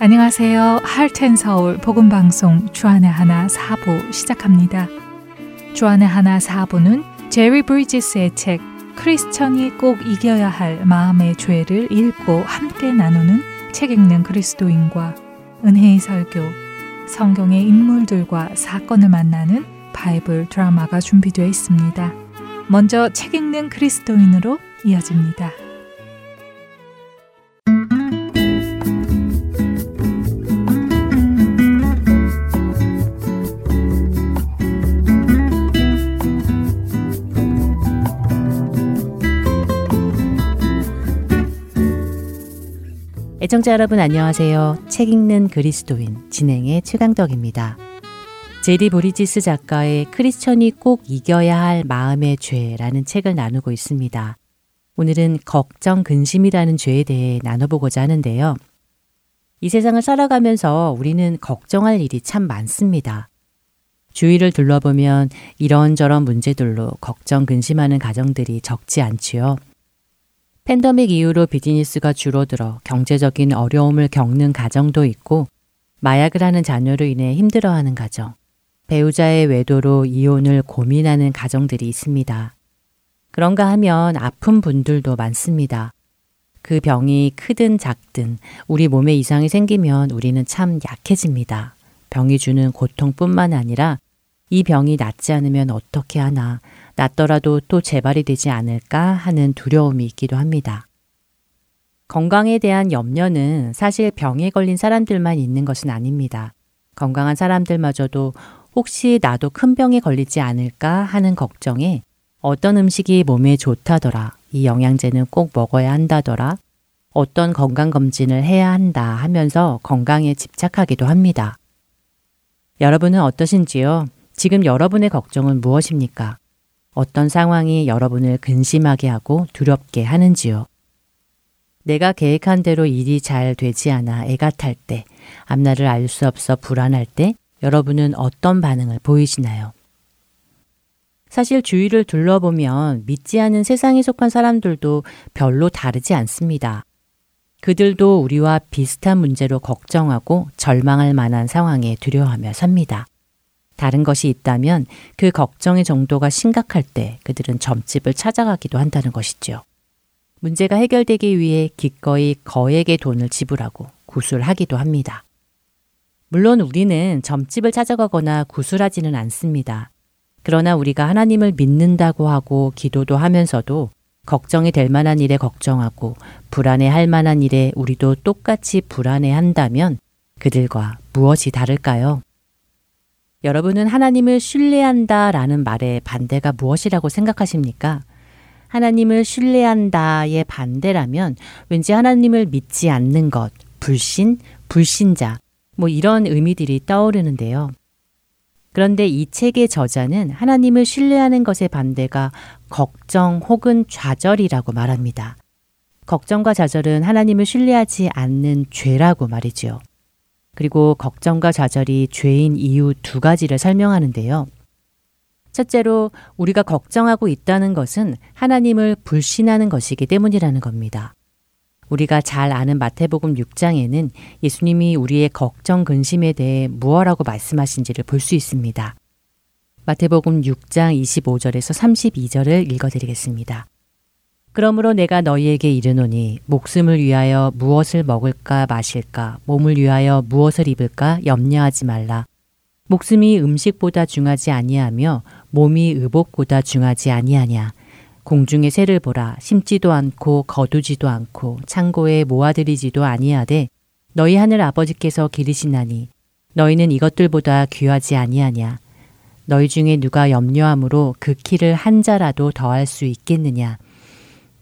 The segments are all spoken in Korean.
안녕하세요. 할텐 서울 복음 방송 주안의 하나 사부 시작합니다. 주안의 하나 사부는 제리 브리지스의 책 크리스천이 꼭 이겨야 할 마음의 죄를 읽고 함께 나누는 책 읽는 그리스도인과 은혜의 설교, 성경의 인물들과 사건을 만나는 바이블 드라마가 준비되어 있습니다. 먼저 책 읽는 그리스도인으로 이어집니다. 애청자 여러분 안녕하세요. 책 읽는 그리스도인 진행의 최강덕입니다. 제리 보리지스 작가의 크리스천이 꼭 이겨야 할 마음의 죄라는 책을 나누고 있습니다. 오늘은 걱정 근심이라는 죄에 대해 나눠보고자 하는데요. 이 세상을 살아가면서 우리는 걱정할 일이 참 많습니다. 주위를 둘러보면 이런저런 문제들로 걱정 근심하는 가정들이 적지 않지요. 팬더믹 이후로 비즈니스가 줄어들어 경제적인 어려움을 겪는 가정도 있고 마약을 하는 자녀로 인해 힘들어하는 가정, 배우자의 외도로 이혼을 고민하는 가정들이 있습니다. 그런가 하면 아픈 분들도 많습니다. 그 병이 크든 작든 우리 몸에 이상이 생기면 우리는 참 약해집니다. 병이 주는 고통뿐만 아니라 이 병이 낫지 않으면 어떻게 하나 낫더라도 또 재발이 되지 않을까 하는 두려움이 있기도 합니다. 건강에 대한 염려는 사실 병에 걸린 사람들만 있는 것은 아닙니다. 건강한 사람들마저도 혹시 나도 큰 병에 걸리지 않을까 하는 걱정에 어떤 음식이 몸에 좋다더라, 이 영양제는 꼭 먹어야 한다더라, 어떤 건강검진을 해야 한다 하면서 건강에 집착하기도 합니다. 여러분은 어떠신지요? 지금 여러분의 걱정은 무엇입니까? 어떤 상황이 여러분을 근심하게 하고 두렵게 하는지요. 내가 계획한 대로 일이 잘 되지 않아 애가 탈 때, 앞날을 알 수 없어 불안할 때 여러분은 어떤 반응을 보이시나요? 사실 주위를 둘러보면 믿지 않은 세상에 속한 사람들도 별로 다르지 않습니다. 그들도 우리와 비슷한 문제로 걱정하고 절망할 만한 상황에 두려워하며 삽니다. 다른 것이 있다면 그 걱정의 정도가 심각할 때 그들은 점집을 찾아가기도 한다는 것이죠. 문제가 해결되기 위해 기꺼이 거액의 돈을 지불하고 구술하기도 합니다. 물론 우리는 점집을 찾아가거나 구술하지는 않습니다. 그러나 우리가 하나님을 믿는다고 하고 기도도 하면서도 걱정이 될 만한 일에 걱정하고 불안해 할 만한 일에 우리도 똑같이 불안해 한다면 그들과 무엇이 다를까요? 여러분은 하나님을 신뢰한다 라는 말의 반대가 무엇이라고 생각하십니까? 하나님을 신뢰한다의 반대라면 왠지 하나님을 믿지 않는 것, 불신, 불신자, 뭐 이런 의미들이 떠오르는데요. 그런데 이 책의 저자는 하나님을 신뢰하는 것의 반대가 걱정 혹은 좌절이라고 말합니다. 걱정과 좌절은 하나님을 신뢰하지 않는 죄라고 말이지요. 그리고 걱정과 좌절이 죄인 이유 두 가지를 설명하는데요. 첫째로 우리가 걱정하고 있다는 것은 하나님을 불신하는 것이기 때문이라는 겁니다. 우리가 잘 아는 마태복음 6장에는 예수님이 우리의 걱정 근심에 대해 무엇라고 말씀하신지를 볼 수 있습니다. 마태복음 6장 25절에서 32절을 읽어드리겠습니다. 그러므로 내가 너희에게 이르노니 목숨을 위하여 무엇을 먹을까 마실까 몸을 위하여 무엇을 입을까 염려하지 말라. 목숨이 음식보다 중하지 아니하며 몸이 의복보다 중하지 아니하냐. 공중의 새를 보라 심지도 않고 거두지도 않고 창고에 모아들이지도 아니하되 너희 하늘 아버지께서 기르시나니 너희는 이것들보다 귀하지 아니하냐. 너희 중에 누가 염려함으로 그 키를 한 자라도 더할 수 있겠느냐.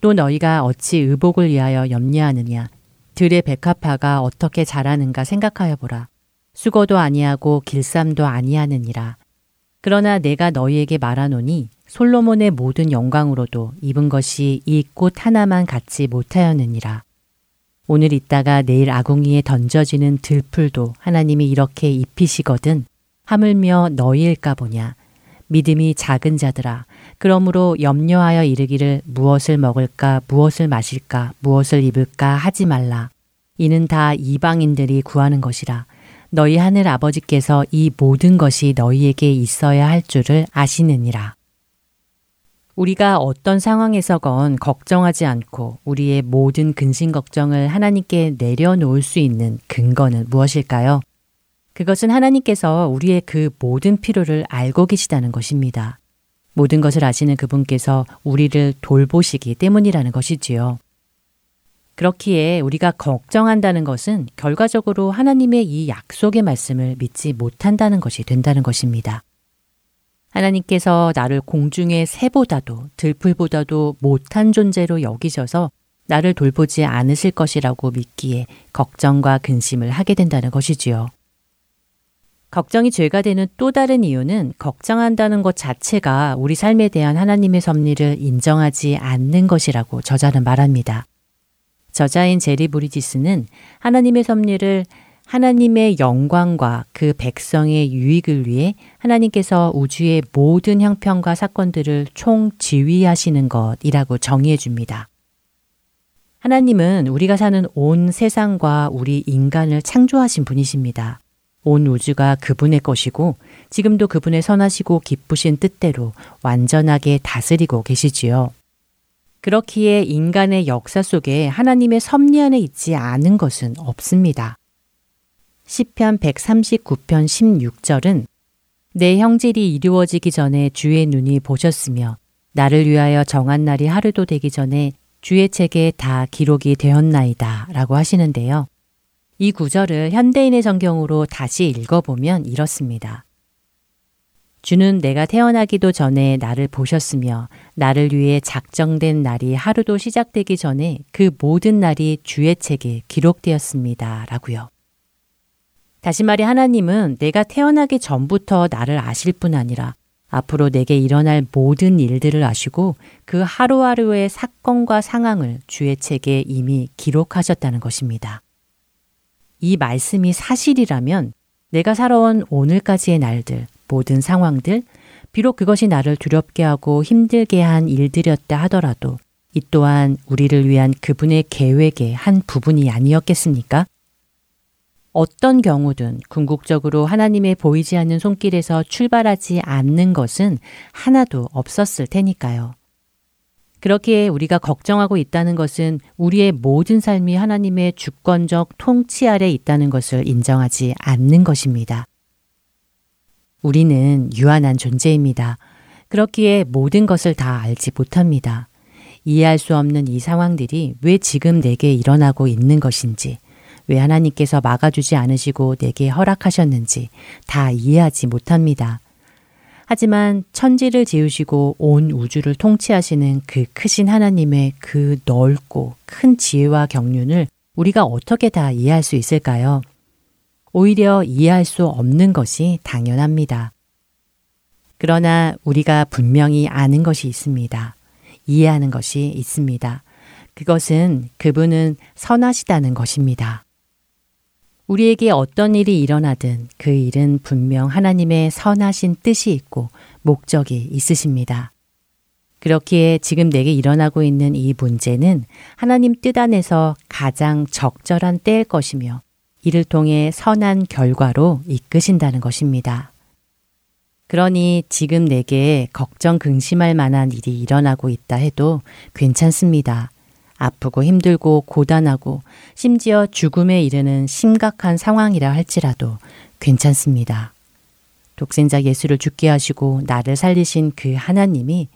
또 너희가 어찌 의복을 위하여 염려하느냐? 들의 백합화가 어떻게 자라는가 생각하여 보라. 수고도 아니하고 길쌈도 아니하느니라. 그러나 내가 너희에게 말하노니 솔로몬의 모든 영광으로도 입은 것이 이 꽃 하나만 갖지 못하였느니라. 오늘 있다가 내일 아궁이에 던져지는 들풀도 하나님이 이렇게 입히시거든 하물며 너희일까 보냐? 믿음이 작은 자들아 그러므로 염려하여 이르기를 무엇을 먹을까, 무엇을 마실까, 무엇을 입을까 하지 말라. 이는 다 이방인들이 구하는 것이라. 너희 하늘 아버지께서 이 모든 것이 너희에게 있어야 할 줄을 아시느니라. 우리가 어떤 상황에서건 걱정하지 않고 우리의 모든 근심 걱정을 하나님께 내려놓을 수 있는 근거는 무엇일까요? 그것은 하나님께서 우리의 그 모든 필요를 알고 계시다는 것입니다. 모든 것을 아시는 그분께서 우리를 돌보시기 때문이라는 것이지요. 그렇기에 우리가 걱정한다는 것은 결과적으로 하나님의 이 약속의 말씀을 믿지 못한다는 것이 된다는 것입니다. 하나님께서 나를 공중의 새보다도 들풀보다도 못한 존재로 여기셔서 나를 돌보지 않으실 것이라고 믿기에 걱정과 근심을 하게 된다는 것이지요. 걱정이 죄가 되는 또 다른 이유는 걱정한다는 것 자체가 우리 삶에 대한 하나님의 섭리를 인정하지 않는 것이라고 저자는 말합니다. 저자인 제리 브리지스는 하나님의 섭리를 하나님의 영광과 그 백성의 유익을 위해 하나님께서 우주의 모든 형편과 사건들을 총 지휘하시는 것이라고 정의해 줍니다. 하나님은 우리가 사는 온 세상과 우리 인간을 창조하신 분이십니다. 온 우주가 그분의 것이고 지금도 그분의 선하시고 기쁘신 뜻대로 완전하게 다스리고 계시지요. 그렇기에 인간의 역사 속에 하나님의 섭리 안에 있지 않은 것은 없습니다. 시편 139편 16절은 내 형질이 이루어지기 전에 주의 눈이 보셨으며 나를 위하여 정한 날이 하루도 되기 전에 주의 책에 다 기록이 되었나이다 라고 하시는데요. 이 구절을 현대인의 성경으로 다시 읽어보면 이렇습니다. 주는 내가 태어나기도 전에 나를 보셨으며 나를 위해 작정된 날이 하루도 시작되기 전에 그 모든 날이 주의 책에 기록되었습니다. 라고요. 다시 말해 하나님은 내가 태어나기 전부터 나를 아실 뿐 아니라 앞으로 내게 일어날 모든 일들을 아시고 그 하루하루의 사건과 상황을 주의 책에 이미 기록하셨다는 것입니다. 이 말씀이 사실이라면 내가 살아온 오늘까지의 날들, 모든 상황들, 비록 그것이 나를 두렵게 하고 힘들게 한 일들이었다 하더라도 이 또한 우리를 위한 그분의 계획의 한 부분이 아니었겠습니까? 어떤 경우든 궁극적으로 하나님의 보이지 않는 손길에서 출발하지 않는 것은 하나도 없었을 테니까요. 그렇기에 우리가 걱정하고 있다는 것은 우리의 모든 삶이 하나님의 주권적 통치 아래 있다는 것을 인정하지 않는 것입니다. 우리는 유한한 존재입니다. 그렇기에 모든 것을 다 알지 못합니다. 이해할 수 없는 이 상황들이 왜 지금 내게 일어나고 있는 것인지, 왜 하나님께서 막아주지 않으시고 내게 허락하셨는지 다 이해하지 못합니다. 하지만 천지를 지으시고 온 우주를 통치하시는 그 크신 하나님의 그 넓고 큰 지혜와 경륜을 우리가 어떻게 다 이해할 수 있을까요? 오히려 이해할 수 없는 것이 당연합니다. 그러나 우리가 분명히 아는 것이 있습니다. 이해하는 것이 있습니다. 그것은 그분은 선하시다는 것입니다. 우리에게 어떤 일이 일어나든 그 일은 분명 하나님의 선하신 뜻이 있고 목적이 있으십니다. 그렇기에 지금 내게 일어나고 있는 이 문제는 하나님 뜻 안에서 가장 적절한 때일 것이며 이를 통해 선한 결과로 이끄신다는 것입니다. 그러니 지금 내게 걱정 근심할 만한 일이 일어나고 있다 해도 괜찮습니다. 아프고 힘들고 고단하고 심지어 죽음에 이르는 심각한 상황이라 할지라도 괜찮습니다. 독생자 예수를 죽게 하시고 나를 살리신 그 하나님이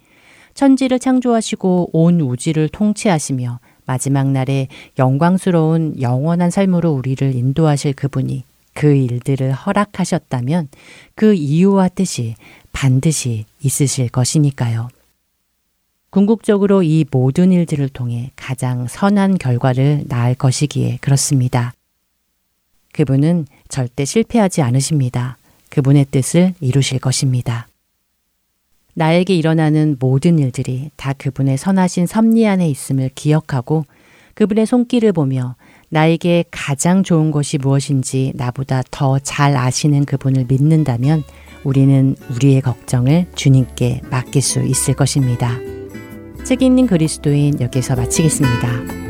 천지를 창조하시고 온 우주를 통치하시며 마지막 날에 영광스러운 영원한 삶으로 우리를 인도하실 그분이 그 일들을 허락하셨다면 그 이유와 뜻이 반드시 있으실 것이니까요. 궁극적으로 이 모든 일들을 통해 가장 선한 결과를 낳을 것이기에 그렇습니다. 그분은 절대 실패하지 않으십니다. 그분의 뜻을 이루실 것입니다. 나에게 일어나는 모든 일들이 다 그분의 선하신 섭리 안에 있음을 기억하고 그분의 손길을 보며 나에게 가장 좋은 것이 무엇인지 나보다 더 잘 아시는 그분을 믿는다면 우리는 우리의 걱정을 주님께 맡길 수 있을 것입니다. 책 읽는 그리스도인 여기서 마치겠습니다.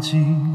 지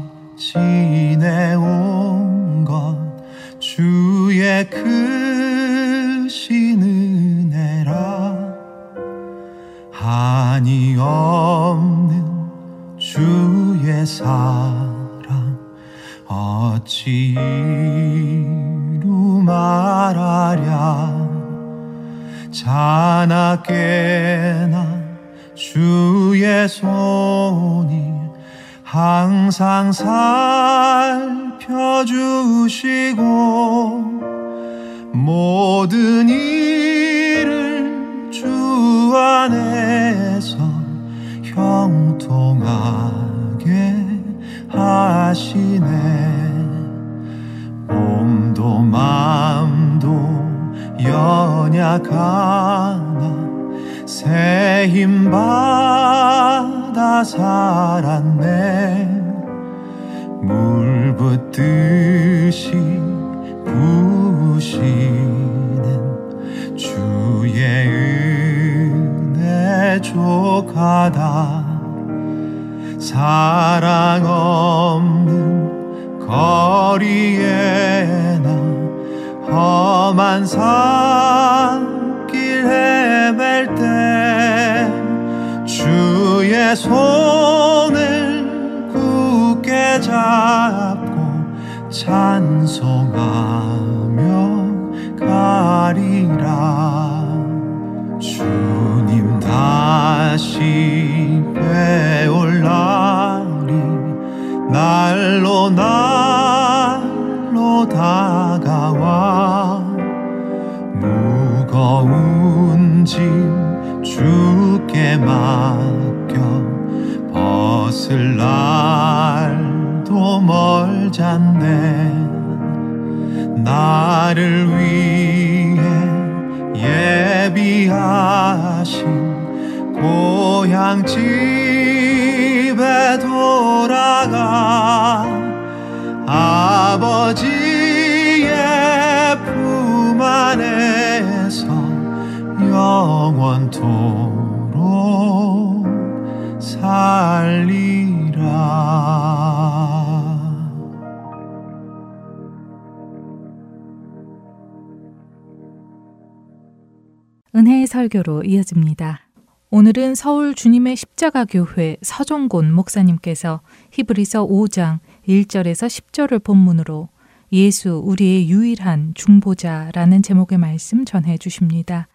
은혜의 설교로 이어집니다. 오늘은 서울 주님의 십자가 교회 서종곤 목사님께서 히브리서 5장 1절에서 10절을 본문으로 예수 우리의 유일한 중보자라는 제목의 말씀 전해 주십니다.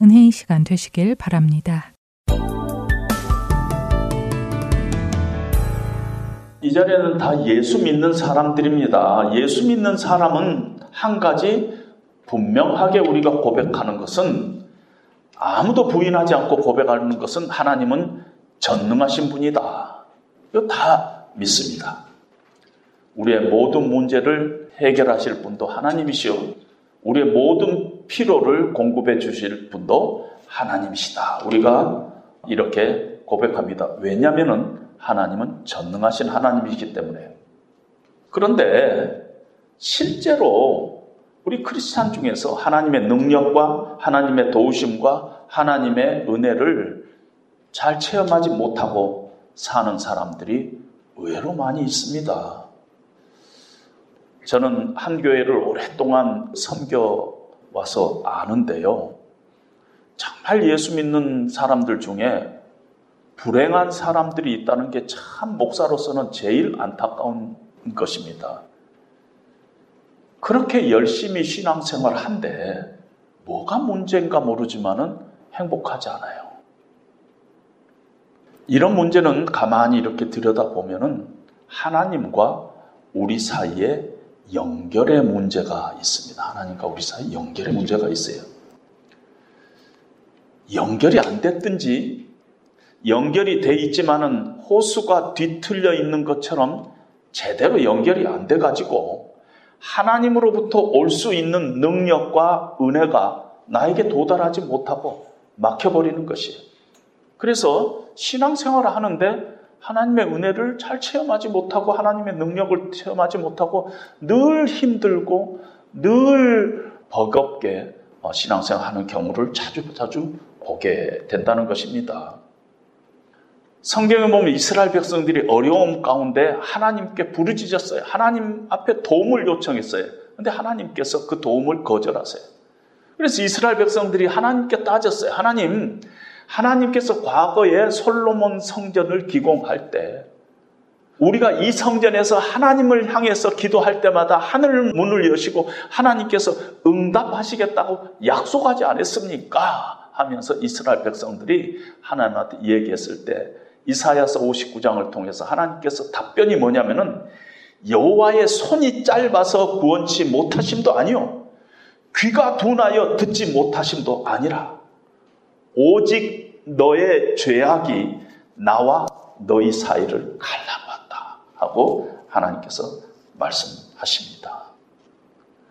은혜의 시간 되시길 바랍니다. 이 자리에는 다 예수 믿는 사람들입니다. 예수 믿는 사람은 한 가지 분명하게 우리가 고백하는 것은 아무도 부인하지 않고 고백하는 것은 하나님은 전능하신 분이다. 이거 다 믿습니다. 우리의 모든 문제를 해결하실 분도 하나님이시오. 우리의 모든 필요를 공급해 주실 분도 하나님이시다. 우리가 이렇게 고백합니다. 왜냐하면 하나님은 전능하신 하나님이기 때문에. 그런데 실제로 우리 크리스찬 중에서 하나님의 능력과 하나님의 도우심과 하나님의 은혜를 잘 체험하지 못하고 사는 사람들이 의외로 많이 있습니다. 저는 한 교회를 오랫동안 섬겨 와서 아는데요. 정말 예수 믿는 사람들 중에 불행한 사람들이 있다는 게 참 목사로서는 제일 안타까운 것입니다. 그렇게 열심히 신앙생활 한데 뭐가 문제인가 모르지만은 행복하지 않아요. 이런 문제는 가만히 이렇게 들여다보면은 하나님과 우리 사이에 연결의 문제가 있습니다. 하나님과 우리 사이 연결의 문제가 있어요. 연결이 안 됐든지 연결이 돼 있지만은 호수가 뒤틀려 있는 것처럼 제대로 연결이 안 돼 가지고 하나님으로부터 올 수 있는 능력과 은혜가 나에게 도달하지 못하고 막혀버리는 것이에요. 그래서 신앙생활을 하는데 하나님의 은혜를 잘 체험하지 못하고 하나님의 능력을 체험하지 못하고 늘 힘들고 늘 버겁게 어, 신앙생활 하는 경우를 자주 자주 보게 된다는 것입니다. 성경에 보면 이스라엘 백성들이 어려움 가운데 하나님께 부르짖었어요. 하나님 앞에 도움을 요청했어요. 근데 하나님께서 그 도움을 거절하세요. 그래서 이스라엘 백성들이 하나님께 따졌어요. 하나님, 하나님께서 과거에 솔로몬 성전을 기공할 때 우리가 이 성전에서 하나님을 향해서 기도할 때마다 하늘 문을 여시고 하나님께서 응답하시겠다고 약속하지 않았습니까? 하면서 이스라엘 백성들이 하나님한테 얘기했을 때 이사야서 59장을 통해서 하나님께서 답변이 뭐냐면은 여호와의 손이 짧아서 구원치 못하심도 아니요 귀가 둔하여 듣지 못하심도 아니라 오직 너의 죄악이 나와 너희 사이를 갈라놨다 하고 하나님께서 말씀하십니다.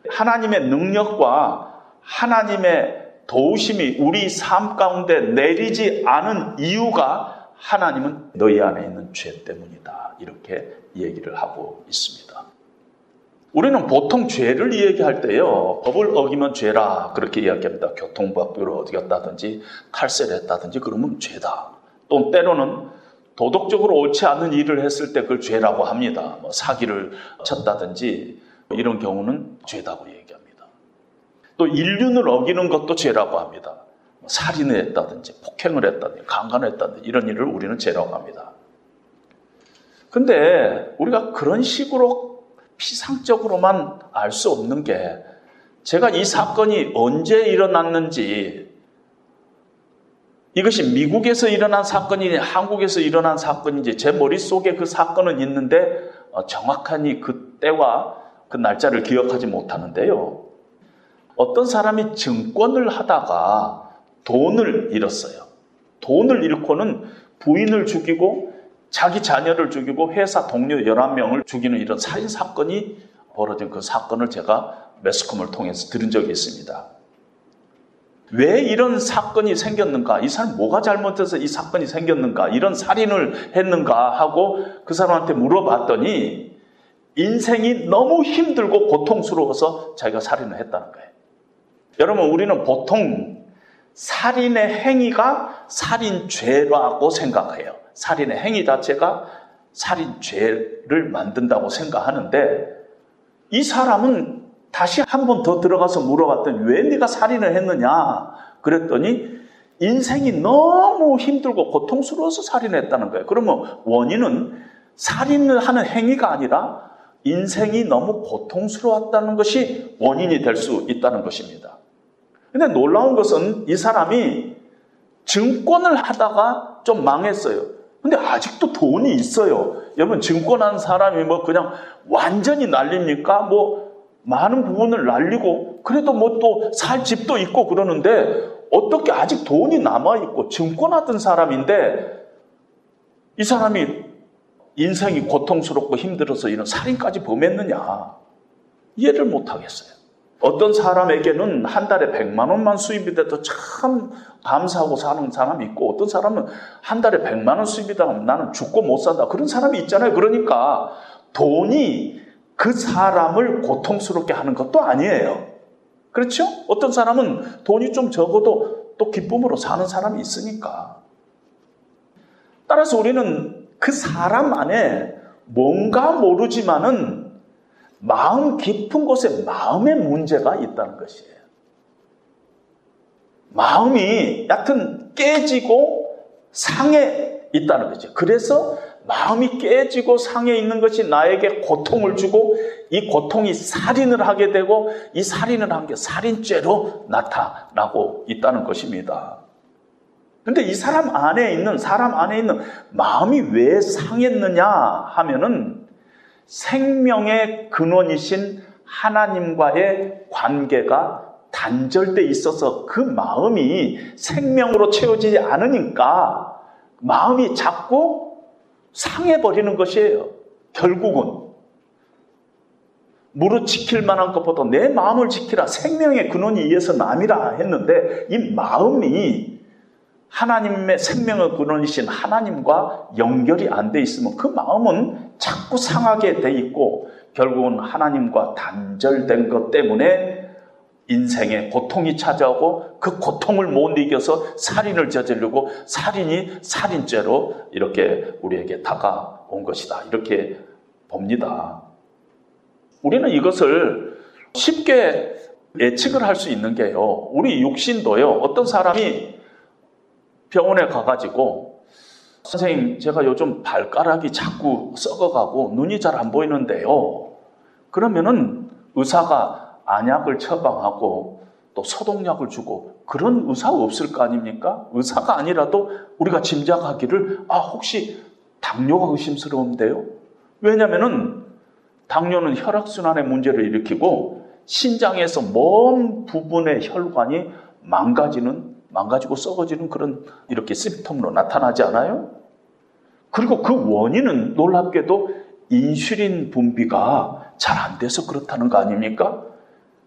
하나님의 능력과 하나님의 도우심이 우리 삶 가운데 내리지 않은 이유가 하나님은 너희 안에 있는 죄 때문이다. 이렇게 얘기를 하고 있습니다. 우리는 보통 죄를 이야기할 때요, 법을 어기면 죄라 그렇게 이야기합니다. 교통법규를 어겼다든지 탈세를 했다든지 그러면 죄다. 또 때로는 도덕적으로 옳지 않은 일을 했을 때 그걸 죄라고 합니다. 뭐 사기를 쳤다든지 이런 경우는 죄다고 얘기합니다. 또 인륜을 어기는 것도 죄라고 합니다. 뭐 살인을 했다든지 폭행을 했다든지 강간을 했다든지 이런 일을 우리는 죄라고 합니다. 근데 우리가 그런 식으로 피상적으로만 알 수 없는 게 제가 이 사건이 언제 일어났는지 이것이 미국에서 일어난 사건이니 한국에서 일어난 사건인지 제 머릿속에 그 사건은 있는데 어, 정확하니 그 때와 그 날짜를 기억하지 못하는데요. 어떤 사람이 증권을 하다가 돈을 잃었어요. 돈을 잃고는 부인을 죽이고 자기 자녀를 죽이고 회사 동료 11명을 죽이는 이런 살인 사건이 벌어진 그 사건을 제가 매스컴을 통해서 들은 적이 있습니다. 왜 이런 사건이 생겼는가? 이 사람 뭐가 잘못해서 이 사건이 생겼는가? 이런 살인을 했는가? 하고 그 사람한테 물어봤더니 인생이 너무 힘들고 고통스러워서 자기가 살인을 했다는 거예요. 여러분, 우리는 보통 살인의 행위가 살인죄라고 생각해요. 살인의 행위 자체가 살인죄를 만든다고 생각하는데 이 사람은 다시 한 번 더 들어가서 물어봤더니 왜 네가 살인을 했느냐? 그랬더니 인생이 너무 힘들고 고통스러워서 살인했다는 거예요. 그러면 원인은 살인을 하는 행위가 아니라 인생이 너무 고통스러웠다는 것이 원인이 될 수 있다는 것입니다. 근데 놀라운 것은 이 사람이 증권을 하다가 좀 망했어요. 근데 아직도 돈이 있어요. 여러분, 증권한 사람이 뭐 그냥 완전히 날립니까? 뭐 많은 부분을 날리고, 그래도 뭐 또 살 집도 있고 그러는데, 어떻게 아직 돈이 남아있고, 증권하던 사람인데, 이 사람이 인생이 고통스럽고 힘들어서 이런 살인까지 범했느냐? 이해를 못 하겠어요. 어떤 사람에게는 한 달에 100만 원만 수입이 돼도 참 감사하고 사는 사람이 있고 어떤 사람은 한 달에 100만 원 수입이 되면 나는 죽고 못 산다. 그런 사람이 있잖아요. 그러니까 돈이 그 사람을 고통스럽게 하는 것도 아니에요. 그렇죠? 어떤 사람은 돈이 좀 적어도 또 기쁨으로 사는 사람이 있으니까. 따라서 우리는 그 사람 안에 뭔가 모르지만은 마음 깊은 곳에 마음의 문제가 있다는 것이에요. 마음이 여튼 깨지고 상해 있다는 거죠. 그래서 마음이 깨지고 상해 있는 것이 나에게 고통을 주고 이 고통이 살인을 하게 되고 이 살인을 한 게 살인죄로 나타나고 있다는 것입니다. 근데 이 사람 안에 있는 사람 안에 있는 마음이 왜 상했느냐 하면은 생명의 근원이신 하나님과의 관계가 단절돼 있어서 그 마음이 생명으로 채워지지 않으니까 마음이 자꾸 상해버리는 것이에요. 결국은. 무릇 지킬 만한 것보다 내 마음을 지키라. 생명의 근원이 이에서 남이라 했는데 이 마음이 하나님의 생명의 근원이신 하나님과 연결이 안 돼 있으면 그 마음은 자꾸 상하게 돼 있고 결국은 하나님과 단절된 것 때문에 인생에 고통이 찾아오고 그 고통을 못 이겨서 살인을 저지르고 살인이 살인죄로 이렇게 우리에게 다가온 것이다. 이렇게 봅니다. 우리는 이것을 쉽게 예측을 할 수 있는 게요. 우리 육신도요. 어떤 사람이 병원에 가가지고 선생님 제가 요즘 발가락이 자꾸 썩어가고 눈이 잘 안 보이는데요. 그러면은 의사가 안약을 처방하고 또 소독약을 주고 그런 의사 없을 거 아닙니까? 의사가 아니라도 우리가 짐작하기를 아 혹시 당뇨가 의심스러운데요? 왜냐면은 당뇨는 혈액순환의 문제를 일으키고 신장에서 먼 부분의 혈관이 망가지는 망가지고 썩어지는 그런 이렇게 심텀으로 나타나지 않아요? 그리고 그 원인은 놀랍게도 인슐린 분비가 잘 안 돼서 그렇다는 거 아닙니까?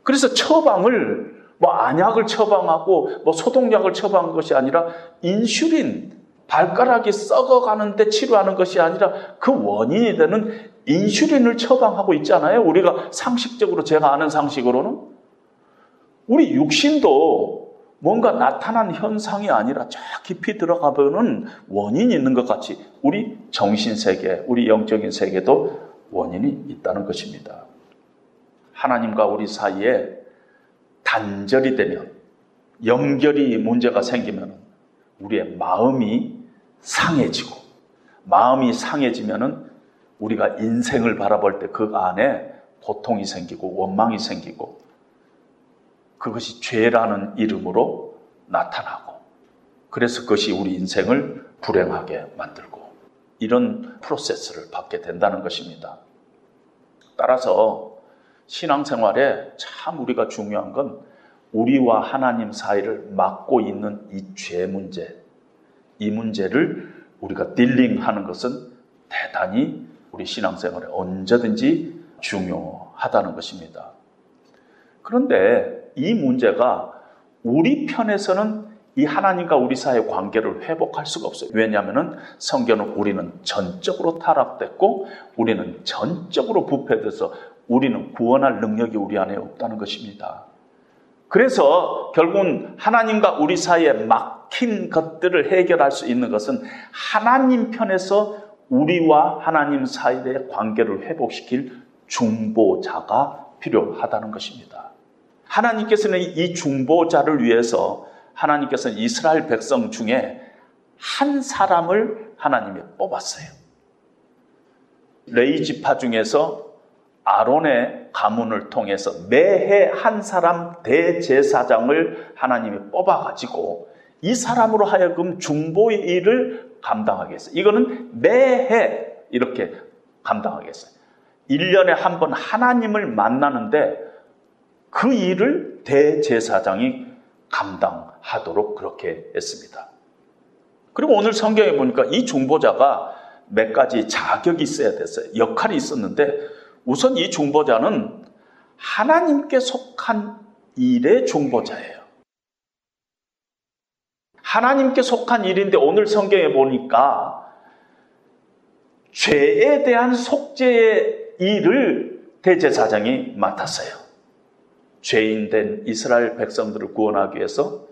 그래서 처방을 뭐 안약을 처방하고 뭐 소독약을 처방한 것이 아니라 인슐린 발가락이 썩어가는데 치료하는 것이 아니라 그 원인이 되는 인슐린을 처방하고 있잖아요. 우리가 상식적으로 제가 아는 상식으로는 우리 육신도 뭔가 나타난 현상이 아니라 저 깊이 들어가 보는 원인이 있는 것 같이 우리 정신 세계, 우리 영적인 세계도 원인이 있다는 것입니다. 하나님과 우리 사이에 단절이 되면 연결이 문제가 생기면 우리의 마음이 상해지고 마음이 상해지면은 우리가 인생을 바라볼 때 그 안에 고통이 생기고 원망이 생기고 그것이 죄라는 이름으로 나타나고 그래서 그것이 우리 인생을 불행하게 만들고 이런 프로세스를 받게 된다는 것입니다. 따라서 신앙생활에 참 우리가 중요한 건 우리와 하나님 사이를 막고 있는 이 죄 문제, 이 문제를 우리가 딜링하는 것은 대단히 우리 신앙생활에 언제든지 중요하다는 것입니다. 그런데 이 문제가 우리 편에서는 이 하나님과 우리 사이의 관계를 회복할 수가 없어요. 왜냐하면 성경은 우리는 전적으로 타락됐고 우리는 전적으로 부패돼서 우리는 구원할 능력이 우리 안에 없다는 것입니다. 그래서 결국은 하나님과 우리 사이에 막힌 것들을 해결할 수 있는 것은 하나님 편에서 우리와 하나님 사이의 관계를 회복시킬 중보자가 필요하다는 것입니다. 하나님께서는 이 중보자를 위해서 하나님께서는 이스라엘 백성 중에 한 사람을 하나님이 뽑았어요. 레이 지파 중에서 아론의 가문을 통해서 매해 한 사람 대제사장을 하나님이 뽑아가지고 이 사람으로 하여금 중보의 일을 감당하게 했어요. 이거는 매해 이렇게 감당하게 했어요. 1년에 한 번 하나님을 만나는데 그 일을 대제사장이 감당하도록 그렇게 했습니다. 그리고 오늘 성경에 보니까 이 중보자가 몇 가지 자격이 있어야 됐어요. 역할이 있었는데 우선 이 중보자는 하나님께 속한 일의 중보자예요. 하나님께 속한 일인데 오늘 성경에 보니까 죄에 대한 속죄의 일을 대제사장이 맡았어요. 죄인 된 이스라엘 백성들을 구원하기 위해서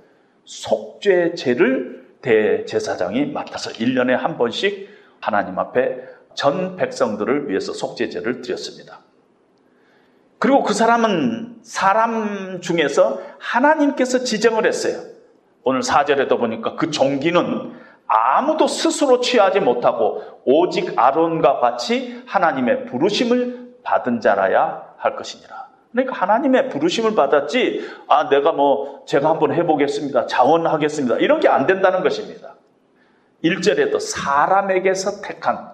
속죄제를 대제사장이 맡아서 1년에 한 번씩 하나님 앞에 전 백성들을 위해서 속죄제를 드렸습니다. 그리고 그 사람은 사람 중에서 하나님께서 지정을 했어요. 오늘 4절에도 보니까 그 종기는 아무도 스스로 취하지 못하고 오직 아론과 같이 하나님의 부르심을 받은 자라야 할 것이니라. 그러니까 하나님의 부르심을 받았지, 아, 내가 뭐, 제가 한번 해보겠습니다. 자원하겠습니다. 이런 게 안 된다는 것입니다. 1절에도 사람에게서 택한,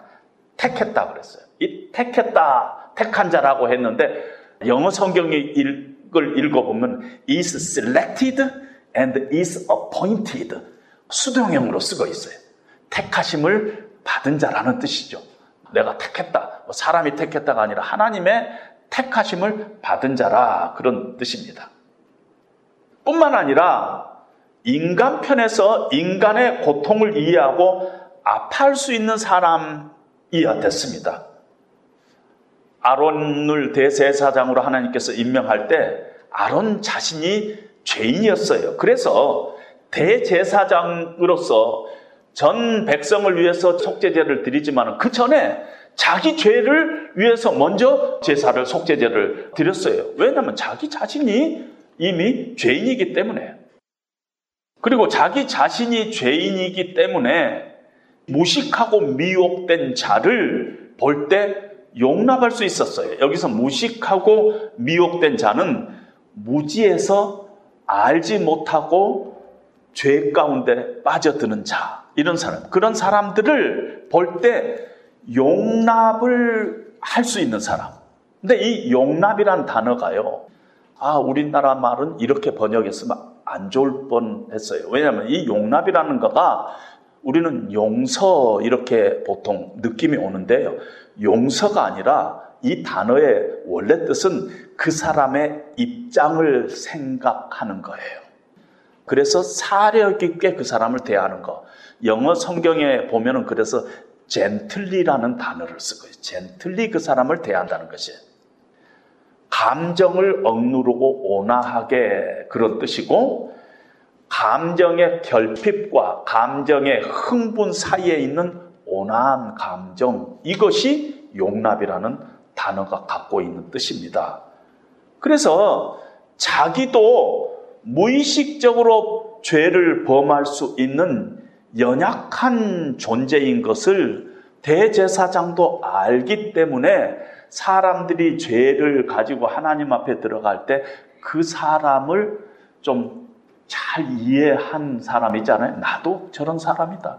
택했다 그랬어요. 이 택했다, 택한 자라고 했는데, 영어 성경의 읽을 읽어보면, is selected and is appointed. 수동형으로 쓰고 있어요. 택하심을 받은 자라는 뜻이죠. 내가 택했다. 뭐 사람이 택했다가 아니라 하나님의 택하심을 받은 자라 그런 뜻입니다. 뿐만 아니라 인간 편에서 인간의 고통을 이해하고 아파할 수 있는 사람이야 됐습니다. 아론을 대세사장으로 하나님께서 임명할 때 아론 자신이 죄인이었어요. 그래서 대제사장으로서 전 백성을 위해서 속죄제를 드리지만 그 전에 자기 죄를 위해서 먼저 제사를 속죄제를 드렸어요. 왜냐하면 자기 자신이 이미 죄인이기 때문에. 그리고 자기 자신이 죄인이기 때문에 무식하고 미혹된 자를 볼 때 용납할 수 있었어요. 여기서 무식하고 미혹된 자는 무지에서 알지 못하고 죄 가운데 빠져드는 자, 이런 사람, 그런 사람들을 볼때 용납을 할 수 있는 사람. 근데 이 용납이란 단어가요, 아, 우리나라 말은 이렇게 번역했으면 안 좋을 뻔 했어요. 왜냐하면 이 용납이라는 거가 우리는 용서 이렇게 보통 느낌이 오는데요. 용서가 아니라 이 단어의 원래 뜻은 그 사람의 입장을 생각하는 거예요. 그래서 사려 깊게 그 사람을 대하는 거. 영어 성경에 보면은 그래서 젠틀리라는 단어를 쓰고요. 젠틀리 그 사람을 대한다는 것이에요. 감정을 억누르고 온화하게 그런 뜻이고 감정의 결핍과 감정의 흥분 사이에 있는 온화한 감정 이것이 용납이라는 단어가 갖고 있는 뜻입니다. 그래서 자기도 무의식적으로 죄를 범할 수 있는 연약한 존재인 것을 대제사장도 알기 때문에 사람들이 죄를 가지고 하나님 앞에 들어갈 때 그 사람을 좀 잘 이해한 사람 있잖아요. 나도 저런 사람이다.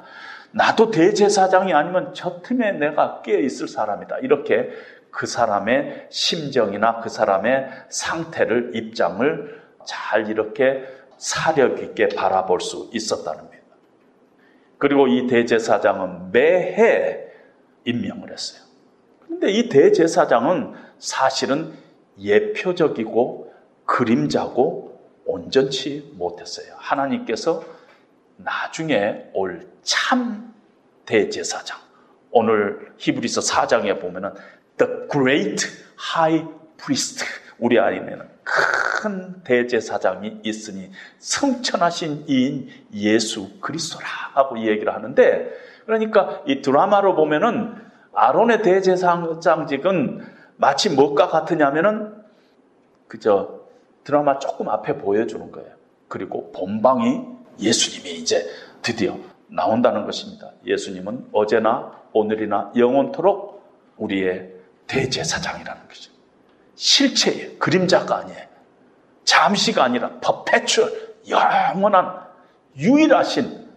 나도 대제사장이 아니면 저 틈에 내가 깨어 있을 사람이다. 이렇게 그 사람의 심정이나 그 사람의 상태를, 입장을 잘 이렇게 사력 있게 바라볼 수 있었다는. 그리고 이 대제사장은 매해 임명을 했어요. 그런데 이 대제사장은 사실은 예표적이고 그림자고 온전치 못했어요. 하나님께서 나중에 올 참 대제사장. 오늘 히브리서 4장에 보면은 The Great High Priest. 우리 안에는 큰 대제사장이 있으니 성천하신 이인 예수 그리스도라 하고 얘기를 하는데 그러니까 이 드라마로 보면은 아론의 대제사장직은 마치 뭐가 같으냐면은 그저 드라마 조금 앞에 보여주는 거예요. 그리고 본방이 예수님이 이제 드디어 나온다는 것입니다. 예수님은 어제나 오늘이나 영원토록 우리의 대제사장이라는 거죠. 실체의 그림자가 아니에요. 잠시가 아니라 퍼페추얼 영원한 유일하신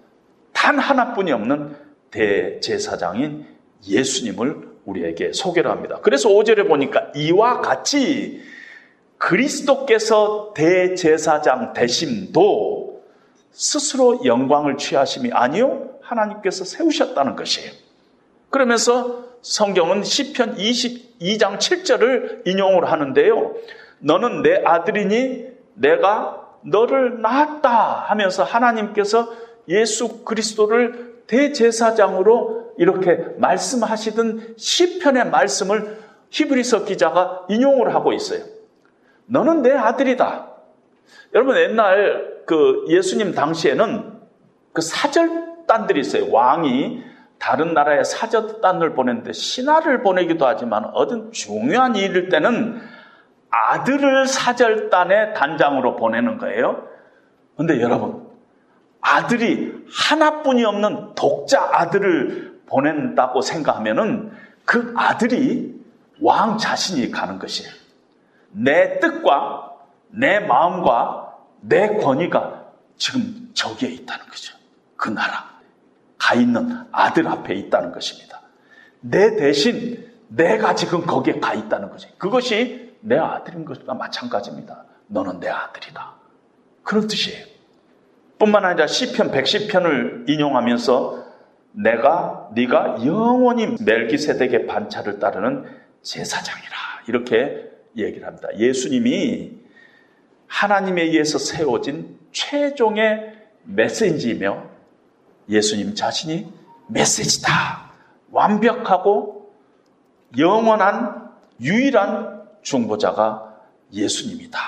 단 하나뿐이 없는 대제사장인 예수님을 우리에게 소개를 합니다. 그래서 5절에 보니까 이와 같이 그리스도께서 대제사장 되심도 스스로 영광을 취하심이 아니요 하나님께서 세우셨다는 것이에요. 그러면서 성경은 시편 22장 7절을 인용을 하는데요. 너는 내 아들이니 내가 너를 낳았다 하면서 하나님께서 예수 그리스도를 대제사장으로 이렇게 말씀하시던 시편의 말씀을 히브리서 기자가 인용을 하고 있어요. 너는 내 아들이다. 여러분 옛날 그 예수님 당시에는 그 사절단들이 있어요. 왕이 다른 나라에 사절단을 보냈는데 신하를 보내기도 하지만 어떤 중요한 일일 때는 아들을 사절단의 단장으로 보내는 거예요. 근데 여러분 아들이 하나뿐이 없는 독자 아들을 보낸다고 생각하면은 그 아들이 왕 자신이 가는 것이에요. 내 뜻과 내 마음과 내 권위가 지금 저기에 있다는 거죠. 그 나라. 가 있는 아들 앞에 있다는 것입니다. 내 대신 내가 지금 거기에 가 있다는 거지. 그것이 내 아들인 것과 마찬가지입니다. 너는 내 아들이다. 그런 뜻이에요. 뿐만 아니라 시편 110편을 인용하면서 내가 네가 영원히 멜기세덱의 반차를 따르는 제사장이라 이렇게 얘기를 합니다. 예수님이 하나님에 의해서 세워진 최종의 메시지이며 예수님 자신이 메시지다. 완벽하고 영원한 유일한 중보자가 예수님이다.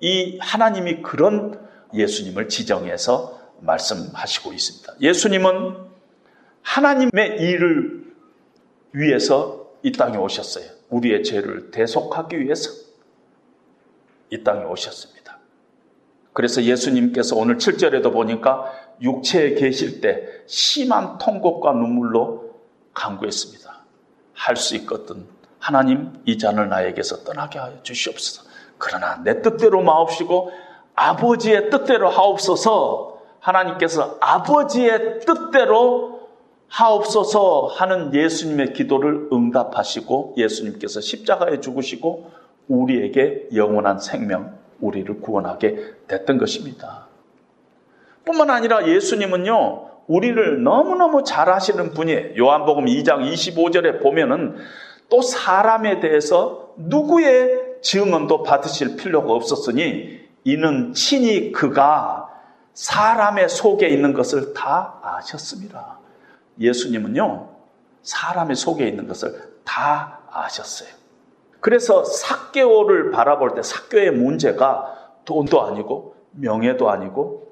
이 하나님이 그런 예수님을 지정해서 말씀하시고 있습니다. 예수님은 하나님의 일을 위해서 이 땅에 오셨어요. 우리의 죄를 대속하기 위해서 이 땅에 오셨습니다. 그래서 예수님께서 오늘 7절에도 보니까 육체에 계실 때 심한 통곡과 눈물로 간구했습니다. 할 수 있거든. 하나님, 이 잔을 나에게서 떠나게 하여 주시옵소서. 그러나 내 뜻대로 마옵시고 아버지의 뜻대로 하옵소서 하나님께서 아버지의 뜻대로 하옵소서 하는 예수님의 기도를 응답하시고 예수님께서 십자가에 죽으시고 우리에게 영원한 생명, 우리를 구원하게 됐던 것입니다. 뿐만 아니라 예수님은요, 우리를 너무너무 잘 하시는 분이에요. 요한복음 2장 25절에 보면은 또 사람에 대해서 누구의 증언도 받으실 필요가 없었으니 이는 친히 그가 사람의 속에 있는 것을 다 아셨습니다. 예수님은요, 사람의 속에 있는 것을 다 아셨어요. 그래서 사개오를 바라볼 때 사교의 문제가 돈도 아니고 명예도 아니고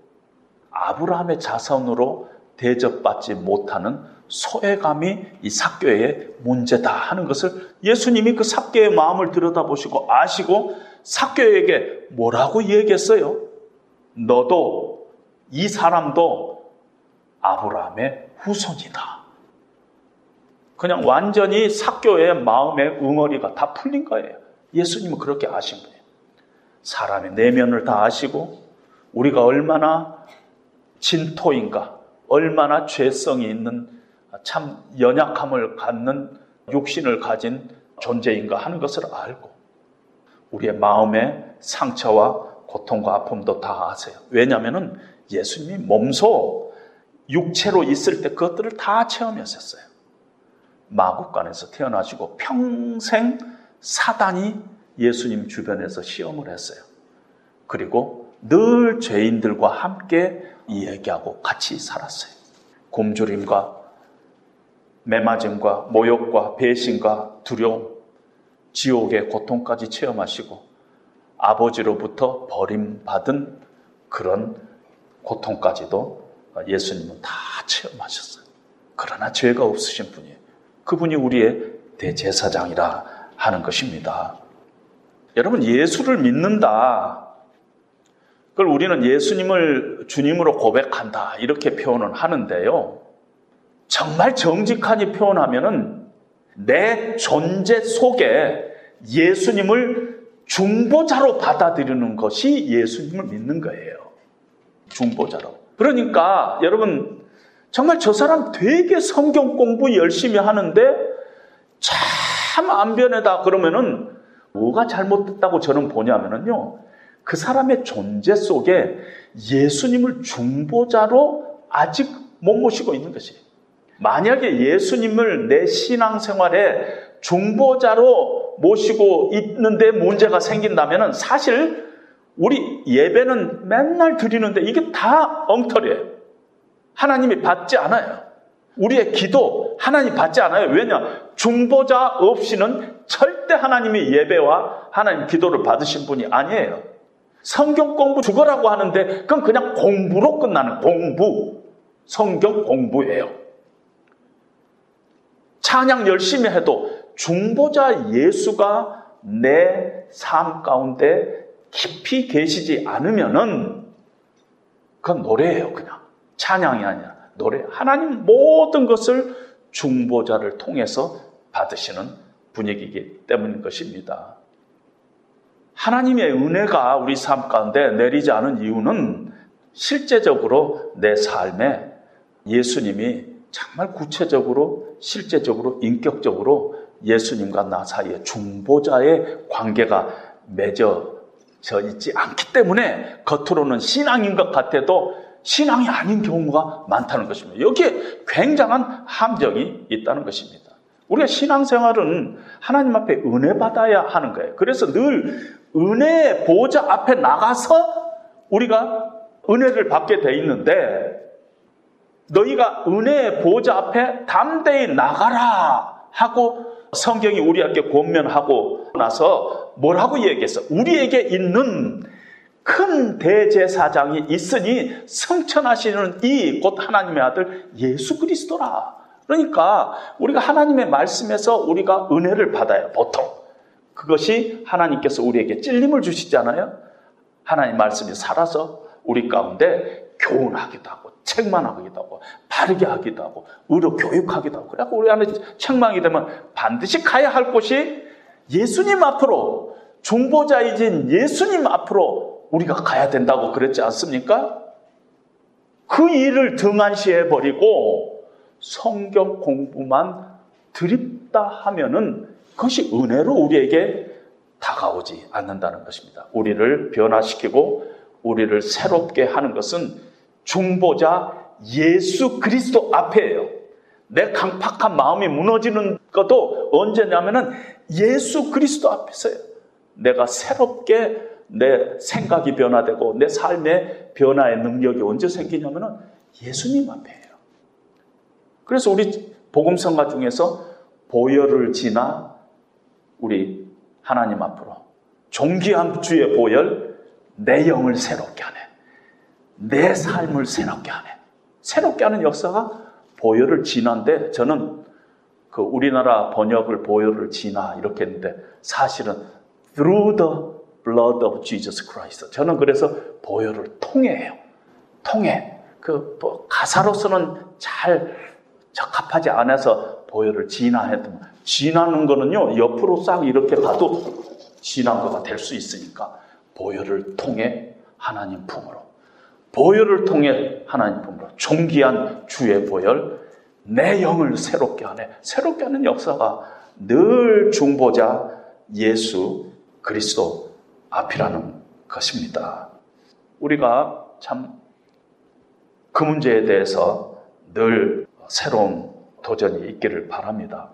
아브라함의 자손으로 대접받지 못하는 소외감이 이 사교의 문제다 하는 것을 예수님이 그 사교의 마음을 들여다보시고 아시고 사교에게 뭐라고 얘기했어요? 너도 이 사람도 아브라함의 후손이다. 그냥 완전히 사교의 마음의 응어리가 다 풀린 거예요. 예수님은 그렇게 아신 분이에요. 사람의 내면을 다 아시고 우리가 얼마나 진토인가, 얼마나 죄성이 있는 참 연약함을 갖는 육신을 가진 존재인가 하는 것을 알고 우리의 마음의 상처와 고통과 아픔도 다 아세요. 왜냐하면 예수님이 몸소 육체로 있을 때 그것들을 다 체험하셨어요. 마국간에서 태어나시고 평생 사단이 예수님 주변에서 시험을 했어요. 그리고 늘 죄인들과 함께 이야기하고 같이 살았어요. 곰주림과 매맞음과 모욕과 배신과 두려움, 지옥의 고통까지 체험하시고 아버지로부터 버림받은 그런 고통까지도 예수님은 다 체험하셨어요. 그러나 죄가 없으신 분이에요. 그분이 우리의 대제사장이라 하는 것입니다. 여러분, 예수를 믿는다. 그걸 우리는 예수님을 주님으로 고백한다. 이렇게 표현을 하는데요. 정말 정직하게 표현하면은 내 존재 속에 예수님을 중보자로 받아들이는 것이 예수님을 믿는 거예요. 중보자로. 그러니까 여러분 정말 저 사람 되게 성경 공부 열심히 하는데 참 안 변해다 그러면은 뭐가 잘못됐다고 저는 보냐면은요. 그 사람의 존재 속에 예수님을 중보자로 아직 못 모시고 있는 것이에요. 만약에 예수님을 내 신앙생활에 중보자로 모시고 있는데 문제가 생긴다면 사실 우리 예배는 맨날 드리는데 이게 다 엉터리예요. 하나님이 받지 않아요. 우리의 기도 하나님 받지 않아요. 왜냐? 중보자 없이는 절대 하나님이 예배와 하나님 기도를 받으신 분이 아니에요. 성경 공부 죽어라고 하는데 그건 그냥 공부로 끝나는 공부. 성경 공부예요. 찬양 열심히 해도 중보자 예수가 내 삶 가운데 깊이 계시지 않으면은 그건 노래예요, 그냥. 찬양이 아니라 노래. 하나님 모든 것을 중보자를 통해서 받으시는 분위기이기 때문인 것입니다. 하나님의 은혜가 우리 삶 가운데 내리지 않은 이유는 실제적으로 내 삶에 예수님이 정말 구체적으로, 실제적으로, 인격적으로 예수님과 나 사이에 중보자의 관계가 맺어져 있지 않기 때문에 겉으로는 신앙인 것 같아도 신앙이 아닌 경우가 많다는 것입니다. 여기에 굉장한 함정이 있다는 것입니다. 우리가 신앙생활은 하나님 앞에 은혜 받아야 하는 거예요. 그래서 늘 은혜의 보좌 앞에 나가서 우리가 은혜를 받게 돼 있는데 너희가 은혜의 보좌 앞에 담대히 나가라 하고 성경이 우리에게 권면하고 나서 뭐라고 얘기했어? 우리에게 있는 큰 대제사장이 있으니 성천하시는 이 곧 하나님의 아들 예수 그리스도라. 그러니까 우리가 하나님의 말씀에서 우리가 은혜를 받아요. 보통 그것이 하나님께서 우리에게 찔림을 주시잖아요. 하나님 말씀이 살아서 우리 가운데 교훈하기도 하고 책만하기도 하고 바르게 하기도 하고 의로 교육하기도 하고 그래갖고 우리 안에 책망이 되면 반드시 가야 할 곳이 예수님 앞으로 중보자이신 예수님 앞으로 우리가 가야 된다고 그랬지 않습니까? 그 일을 등한시해 버리고 성경 공부만 드립다 하면은 그것이 은혜로 우리에게 다가오지 않는다는 것입니다. 우리를 변화시키고 우리를 새롭게 하는 것은 중보자 예수 그리스도 앞에요. 내 강팍한 마음이 무너지는 것도 언제냐면은 예수 그리스도 앞에서요. 내가 새롭게 내 생각이 변화되고 내 삶의 변화의 능력이 언제 생기냐면은 예수님 앞에요. 그래서 우리 복음성가 중에서 보혈을 지나 우리 하나님 앞으로 존귀한 주의 보혈 내 영을 새롭게 하네. 내 삶을 새롭게 하네. 새롭게 하는 역사가 보혈을 지난데 저는 그 우리나라 번역을 보혈을 지나 이렇게 했는데 사실은 through the blood of Jesus Christ. 저는 그래서 보혈을 통해요. 통해. 그 뭐 가사로서는 잘 적합하지 않아서 보혈을 진화했던 진화는 거는요 옆으로 싹 이렇게 가도 진한 거가 될 수 있으니까 보혈을 통해 하나님 품으로. 보혈을 통해 하나님 품으로. 존귀한 주의 보혈 내 영을 새롭게 하네. 새롭게 하는 역사가 늘 중보자 예수 그리스도 앞이라는 것입니다. 우리가 참 그 문제에 대해서 늘 새로운 도전이 있기를 바랍니다.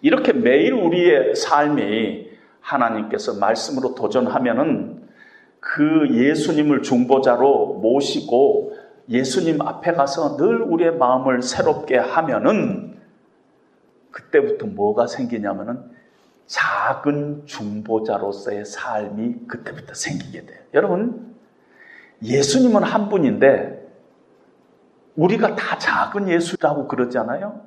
이렇게 매일 우리의 삶이 하나님께서 말씀으로 도전하면은 그 예수님을 중보자로 모시고 예수님 앞에 가서 늘 우리의 마음을 새롭게 하면은 그때부터 뭐가 생기냐면은 작은 중보자로서의 삶이 그때부터 생기게 돼요. 여러분, 예수님은 한 분인데 우리가 다 작은 예수라고 그러잖아요.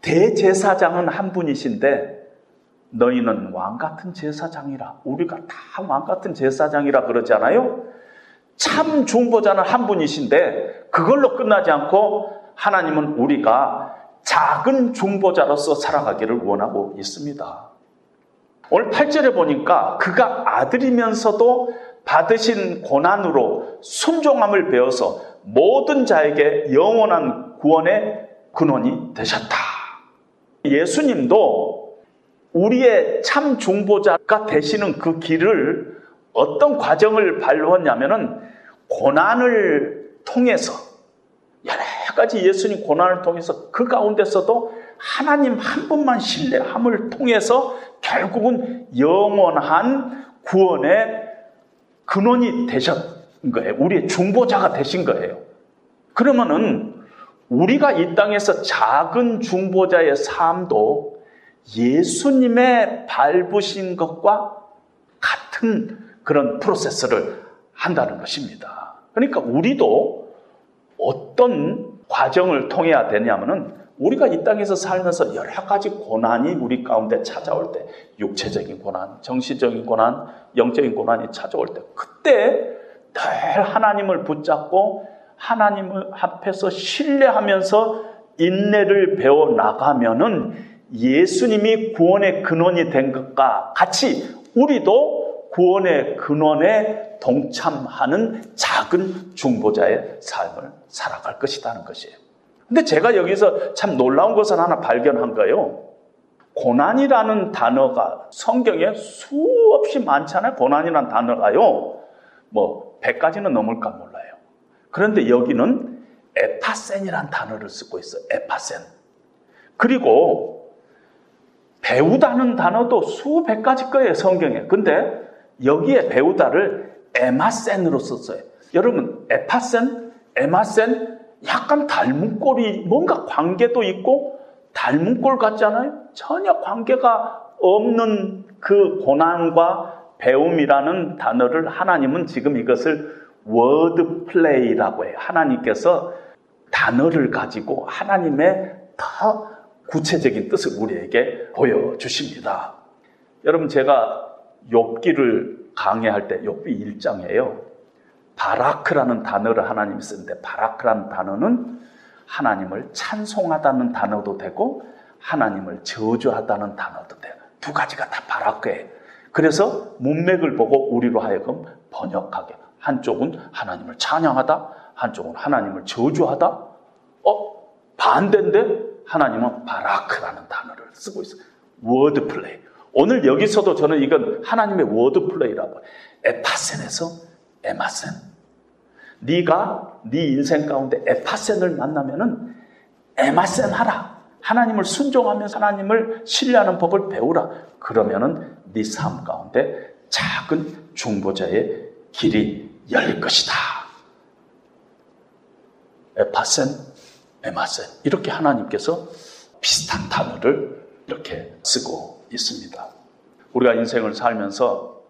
대제사장은 한 분이신데 너희는 왕 같은 제사장이라 우리가 다 왕 같은 제사장이라 그러잖아요. 참 중보자는 한 분이신데 그걸로 끝나지 않고 하나님은 우리가 작은 중보자로서 살아가기를 원하고 있습니다. 오늘 8절에 보니까 그가 아들이면서도 받으신 고난으로 순종함을 배워서 모든 자에게 영원한 구원의 근원이 되셨다. 예수님도 우리의 참 중보자가 되시는 그 길을 어떤 과정을 발로했냐면은 고난을 통해서 여러 가지 예수님 고난을 통해서 그 가운데서도 하나님 한 분만 신뢰함을 통해서 결국은 영원한 구원의 근원이 되셨 거예요. 우리의 중보자가 되신 거예요. 그러면은 우리가 이 땅에서 작은 중보자의 삶도 예수님의 밟으신 것과 같은 그런 프로세스를 한다는 것입니다. 그러니까 우리도 어떤 과정을 통해야 되냐면은 우리가 이 땅에서 살면서 여러 가지 고난이 우리 가운데 찾아올 때 육체적인 고난, 정신적인 고난, 영적인 고난이 찾아올 때 그때 늘 하나님을 붙잡고 하나님 앞에서 신뢰하면서 인내를 배워 나가면은 예수님이 구원의 근원이 된 것과 같이 우리도 구원의 근원에 동참하는 작은 중보자의 삶을 살아갈 것이라는 것이에요. 근데 제가 여기서 참 놀라운 것을 하나 발견한 거예요. 고난이라는 단어가 성경에 수없이 많잖아요. 고난이라는 단어가요. 뭐 100가지는 넘을까 몰라요. 그런데 여기는 에파센이라는 단어를 쓰고 있어요. 에파센. 그리고 배우다는 단어도 수백 가지 거예요, 성경에. 근데 여기에 배우다를 에마센으로 썼어요. 여러분, 에파센, 에마센, 약간 닮은 꼴이 뭔가 관계도 있고 닮은 꼴 같잖아요? 전혀 관계가 없는 그 고난과 배움이라는 단어를 하나님은 지금 이것을 word play라고 해요. 하나님께서 단어를 가지고 하나님의 더 구체적인 뜻을 우리에게 보여주십니다. 여러분 제가 욥기를 강의할 때 욥기 1장에요. 바라크라는 단어를 하나님이 쓰는데 바라크라는 단어는 하나님을 찬송하다는 단어도 되고 하나님을 저주하다는 단어도 돼요. 두 가지가 다 바라크예요. 그래서 문맥을 보고 우리로 하여금 번역하게. 한쪽은 하나님을 찬양하다, 한쪽은 하나님을 저주하다. 어? 반대인데 하나님은 바라크라는 단어를 쓰고 있어요. word play. 오늘 여기서도 저는 이건 하나님의 word play라고. 에파센에서 에마센. 네가 네 인생 가운데 에파센을 만나면은 에마센 하라. 하나님을 순종하면서 하나님을 신뢰하는 법을 배우라. 그러면은 네 삶 가운데 작은 중보자의 길이 열릴 것이다. 에파센, 에마센. 이렇게 하나님께서 비슷한 단어를 이렇게 쓰고 있습니다. 우리가 인생을 살면서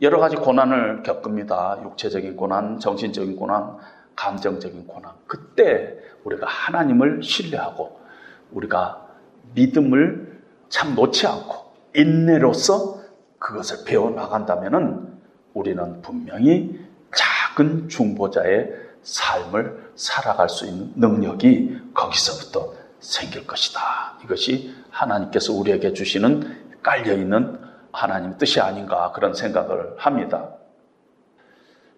여러 가지 고난을 겪습니다. 육체적인 고난, 정신적인 고난, 감정적인 고난. 그때 우리가 하나님을 신뢰하고 우리가 믿음을 참 놓지 않고 인내로서 그것을 배워나간다면 우리는 분명히 작은 중보자의 삶을 살아갈 수 있는 능력이 거기서부터 생길 것이다. 이것이 하나님께서 우리에게 주시는 깔려있는 하나님 뜻이 아닌가 그런 생각을 합니다.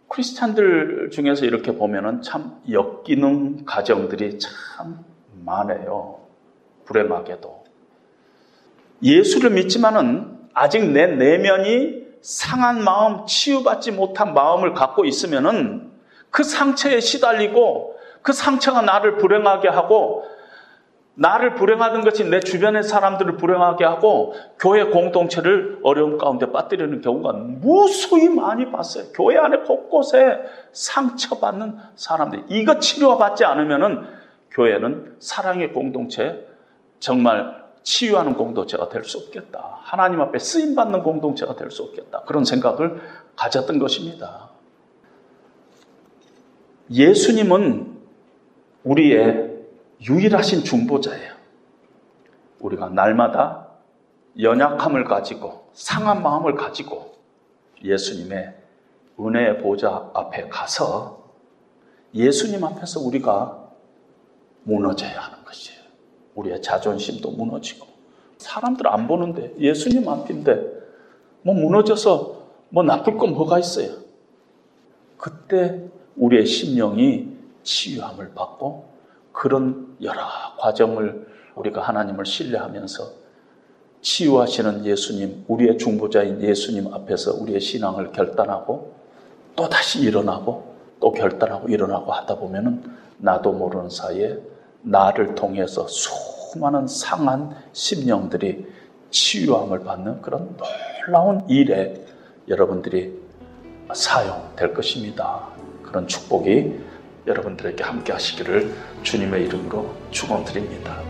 크리스찬들 중에서 이렇게 보면은 참 역기능 가정들이 참 많아요. 불행하게도. 예수를 믿지만은 아직 내 내면이 상한 마음, 치유받지 못한 마음을 갖고 있으면은 그 상처에 시달리고 그 상처가 나를 불행하게 하고 나를 불행하는 것이 내 주변의 사람들을 불행하게 하고 교회 공동체를 어려움 가운데 빠뜨리는 경우가 무수히 많이 봤어요. 교회 안에 곳곳에 상처받는 사람들. 이거 치료받지 않으면은 교회는 사랑의 공동체, 정말 치유하는 공동체가 될 수 없겠다. 하나님 앞에 쓰임 받는 공동체가 될 수 없겠다. 그런 생각을 가졌던 것입니다. 예수님은 우리의 유일하신 중보자예요. 우리가 날마다 연약함을 가지고 상한 마음을 가지고 예수님의 은혜의 보좌 앞에 가서 예수님 앞에서 우리가 무너져야 것이에요. 우리의 자존심도 무너지고 사람들 안 보는데 예수님 앞인데 뭐 무너져서 뭐 나쁠 건 뭐가 있어요. 그때 우리의 심령이 치유함을 받고 그런 여러 과정을 우리가 하나님을 신뢰하면서 치유하시는 예수님, 우리의 중보자인 예수님 앞에서 우리의 신앙을 결단하고 또 다시 일어나고 또 결단하고 일어나고 하다 보면은 나도 모르는 사이에 나를 통해서 수많은 상한 심령들이 치유함을 받는 그런 놀라운 일에 여러분들이 사용될 것입니다. 그런 축복이 여러분들에게 함께 하시기를 주님의 이름으로 축원드립니다.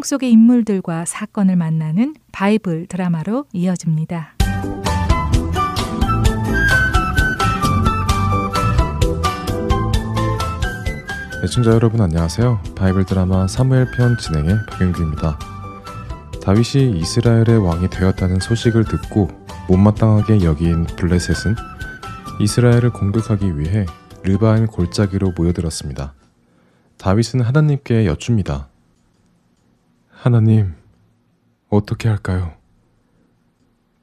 성경 속의 인물들과 사건을 만나는 바이블 드라마로 이어집니다. 애청자 여러분 안녕하세요. 바이블 드라마 사무엘 편 진행의 박영규입니다. 다윗이 이스라엘의 왕이 되었다는 소식을 듣고 못마땅하게 여긴 블레셋은 이스라엘을 공격하기 위해 르바인 골짜기로 모여들었습니다. 다윗은 하나님께 여쭙니다. 하나님, 어떻게 할까요?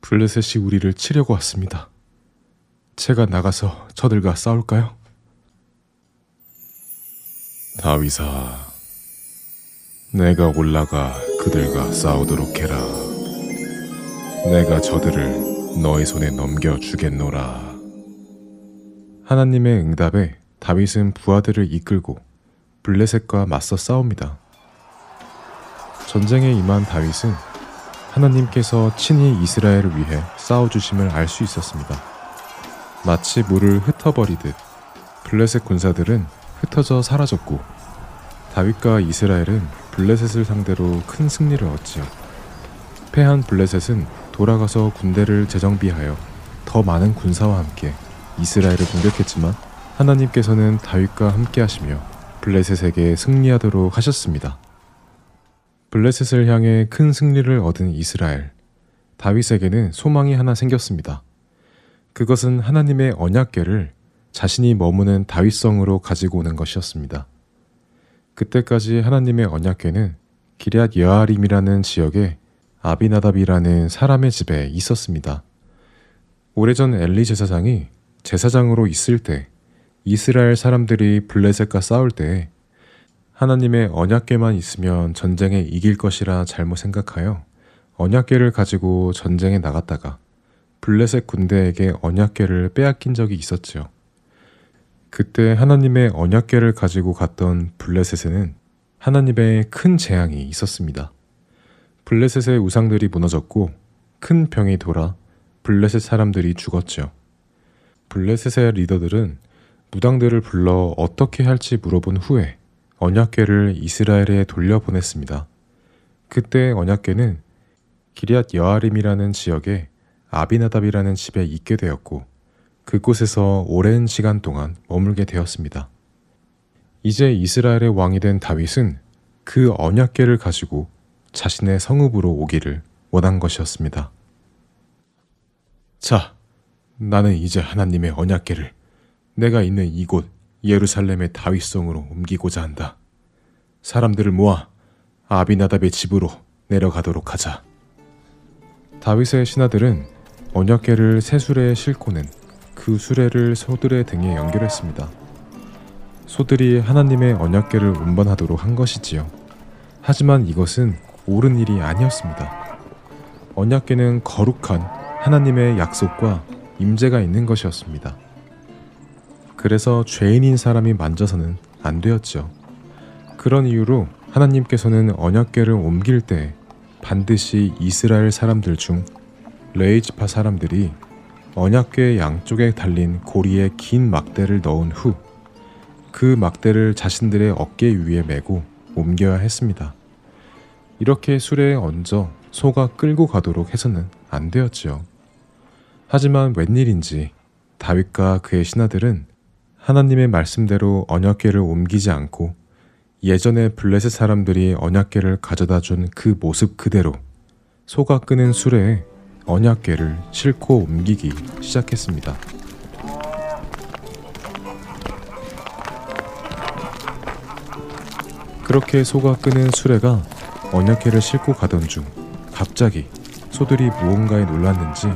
블레셋이 우리를 치려고 왔습니다. 제가 나가서 저들과 싸울까요? 다윗아, 내가 올라가 그들과 싸우도록 해라. 내가 저들을 너의 손에 넘겨 주겠노라. 하나님의 응답에 다윗은 부하들을 이끌고 블레셋과 맞서 싸웁니다. 전쟁에 임한 다윗은 하나님께서 친히 이스라엘을 위해 싸워주심을 알 수 있었습니다. 마치 물을 흩어버리듯 블레셋 군사들은 흩어져 사라졌고 다윗과 이스라엘은 블레셋을 상대로 큰 승리를 얻지요. 패한 블레셋은 돌아가서 군대를 재정비하여 더 많은 군사와 함께 이스라엘을 공격했지만 하나님께서는 다윗과 함께 하시며 블레셋에게 승리하도록 하셨습니다. 블레셋을 향해 큰 승리를 얻은 이스라엘. 다윗에게는 소망이 하나 생겼습니다. 그것은 하나님의 언약궤를 자신이 머무는 다윗성으로 가지고 오는 것이었습니다. 그때까지 하나님의 언약궤는 기럇 여아림이라는 지역에 아비나답이라는 사람의 집에 있었습니다. 오래전 엘리 제사장이 제사장으로 있을 때 이스라엘 사람들이 블레셋과 싸울 때 하나님의 언약궤만 있으면 전쟁에 이길 것이라 잘못 생각하여 언약궤를 가지고 전쟁에 나갔다가 블레셋 군대에게 언약궤를 빼앗긴 적이 있었지요. 그때 하나님의 언약궤를 가지고 갔던 블레셋에는 하나님의 큰 재앙이 있었습니다. 블레셋의 우상들이 무너졌고 큰 병이 돌아 블레셋 사람들이 죽었죠. 블레셋의 리더들은 무당들을 불러 어떻게 할지 물어본 후에 언약궤를 이스라엘에 돌려보냈습니다. 그때 언약궤는 기리앗 여아림이라는 지역에 아비나답이라는 집에 있게 되었고 그곳에서 오랜 시간 동안 머물게 되었습니다. 이제 이스라엘의 왕이 된 다윗은 그 언약궤를 가지고 자신의 성읍으로 오기를 원한 것이었습니다. 자, 나는 이제 하나님의 언약궤를 내가 있는 이곳 예루살렘의 다윗성으로 옮기고자 한다. 사람들을 모아 아비나답의 집으로 내려가도록 하자. 다윗의 신하들은 언약궤를 새 수레에 싣고는 그 수레를 소들의 등에 연결했습니다. 소들이 하나님의 언약궤를 운반하도록 한 것이지요. 하지만 이것은 옳은 일이 아니었습니다. 언약궤는 거룩한 하나님의 약속과 임재가 있는 것이었습니다. 그래서 죄인인 사람이 만져서는 안 되었죠. 그런 이유로 하나님께서는 언약궤를 옮길 때 반드시 이스라엘 사람들 중 레이지파 사람들이 언약궤 양쪽에 달린 고리에 긴 막대를 넣은 후 그 막대를 자신들의 어깨 위에 메고 옮겨야 했습니다. 이렇게 수레에 얹어 소가 끌고 가도록 해서는 안 되었지요. 하지만 웬일인지 다윗과 그의 신하들은 하나님의 말씀대로 언약궤를 옮기지 않고 예전에 블레셋 사람들이 언약궤를 가져다 준 그 모습 그대로 소가 끄는 수레에 언약궤를 싣고 옮기기 시작했습니다. 그렇게 소가 끄는 수레가 언약궤를 싣고 가던 중 갑자기 소들이 무언가에 놀랐는지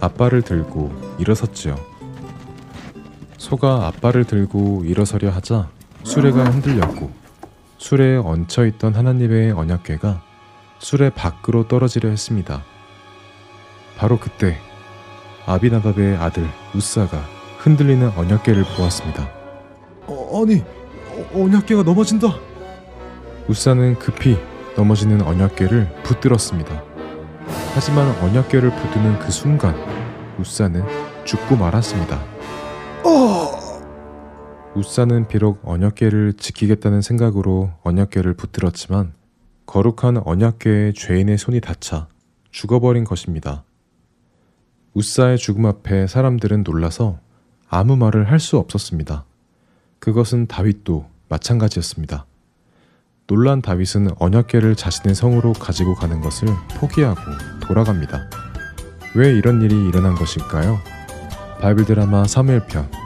앞발을 들고 일어섰지요. 소가 앞발을 들고 일어서려 하자 수레가 흔들렸고 수레에 얹혀 있던 하나님의 언약궤가 수레 밖으로 떨어지려 했습니다. 바로 그때 아비나답의 아들 우사가 흔들리는 언약궤를 보았습니다. 어, 아니, 어, 언약계가 넘어진다. 우사는 급히 넘어지는 언약궤를 붙들었습니다. 하지만 언약궤를 붙드는 그 순간 우사는 죽고 말았습니다. 어, 우사는 비록 언약궤를 지키겠다는 생각으로 언약궤를 붙들었지만 거룩한 언약궤에 죄인의 손이 닿자 죽어버린 것입니다. 우사의 죽음 앞에 사람들은 놀라서 아무 말을 할 수 없었습니다. 그것은 다윗도 마찬가지였습니다. 놀란 다윗은 언약궤를 자신의 성으로 가지고 가는 것을 포기하고 돌아갑니다. 왜 이런 일이 일어난 것일까요? 바이블 드라마 사무엘편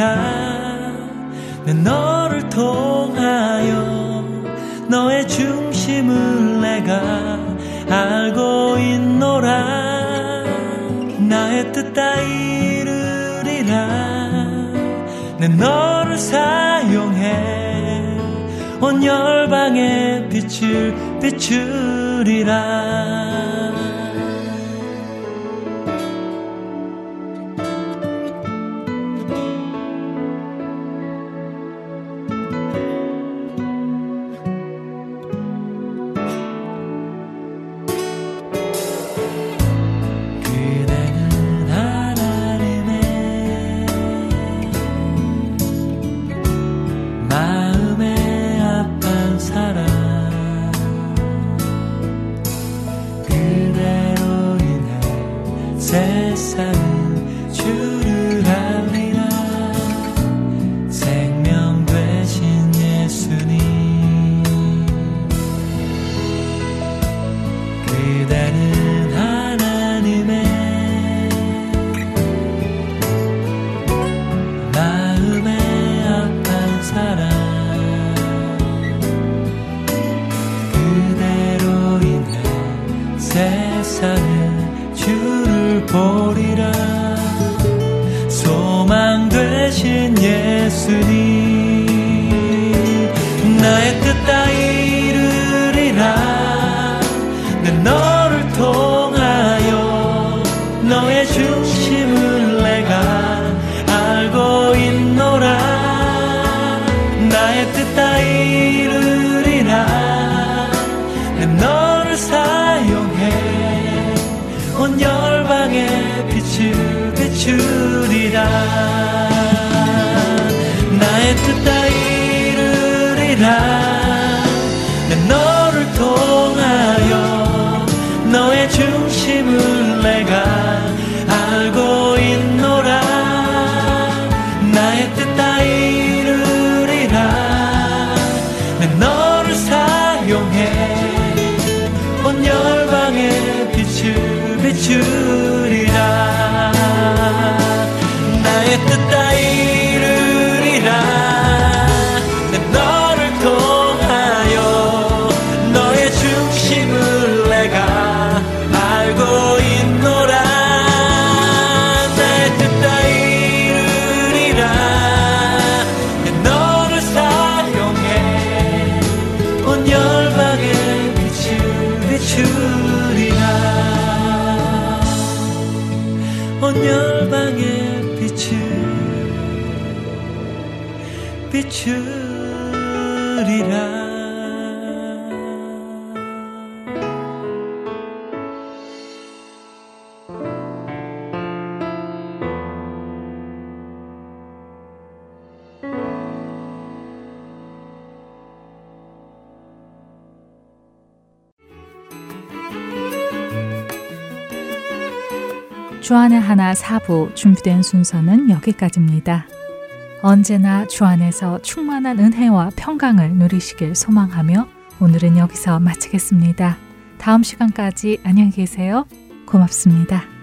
이루리라 내 너를 통하여 너의 중심을 내가 알고 있노라. 나의 뜻 다 이루리라. 내 너를 사용해 온 열방에 빛을 비추리라 비추리라. 나의 뜻 다 이루리라 하나 사부 준비된 순서는 여기까지입니다. 언제나 주 안에서 충만한 은혜와 평강을 누리시길 소망하며 오늘은 여기서 마치겠습니다. 다음 시간까지 안녕히 계세요. 고맙습니다.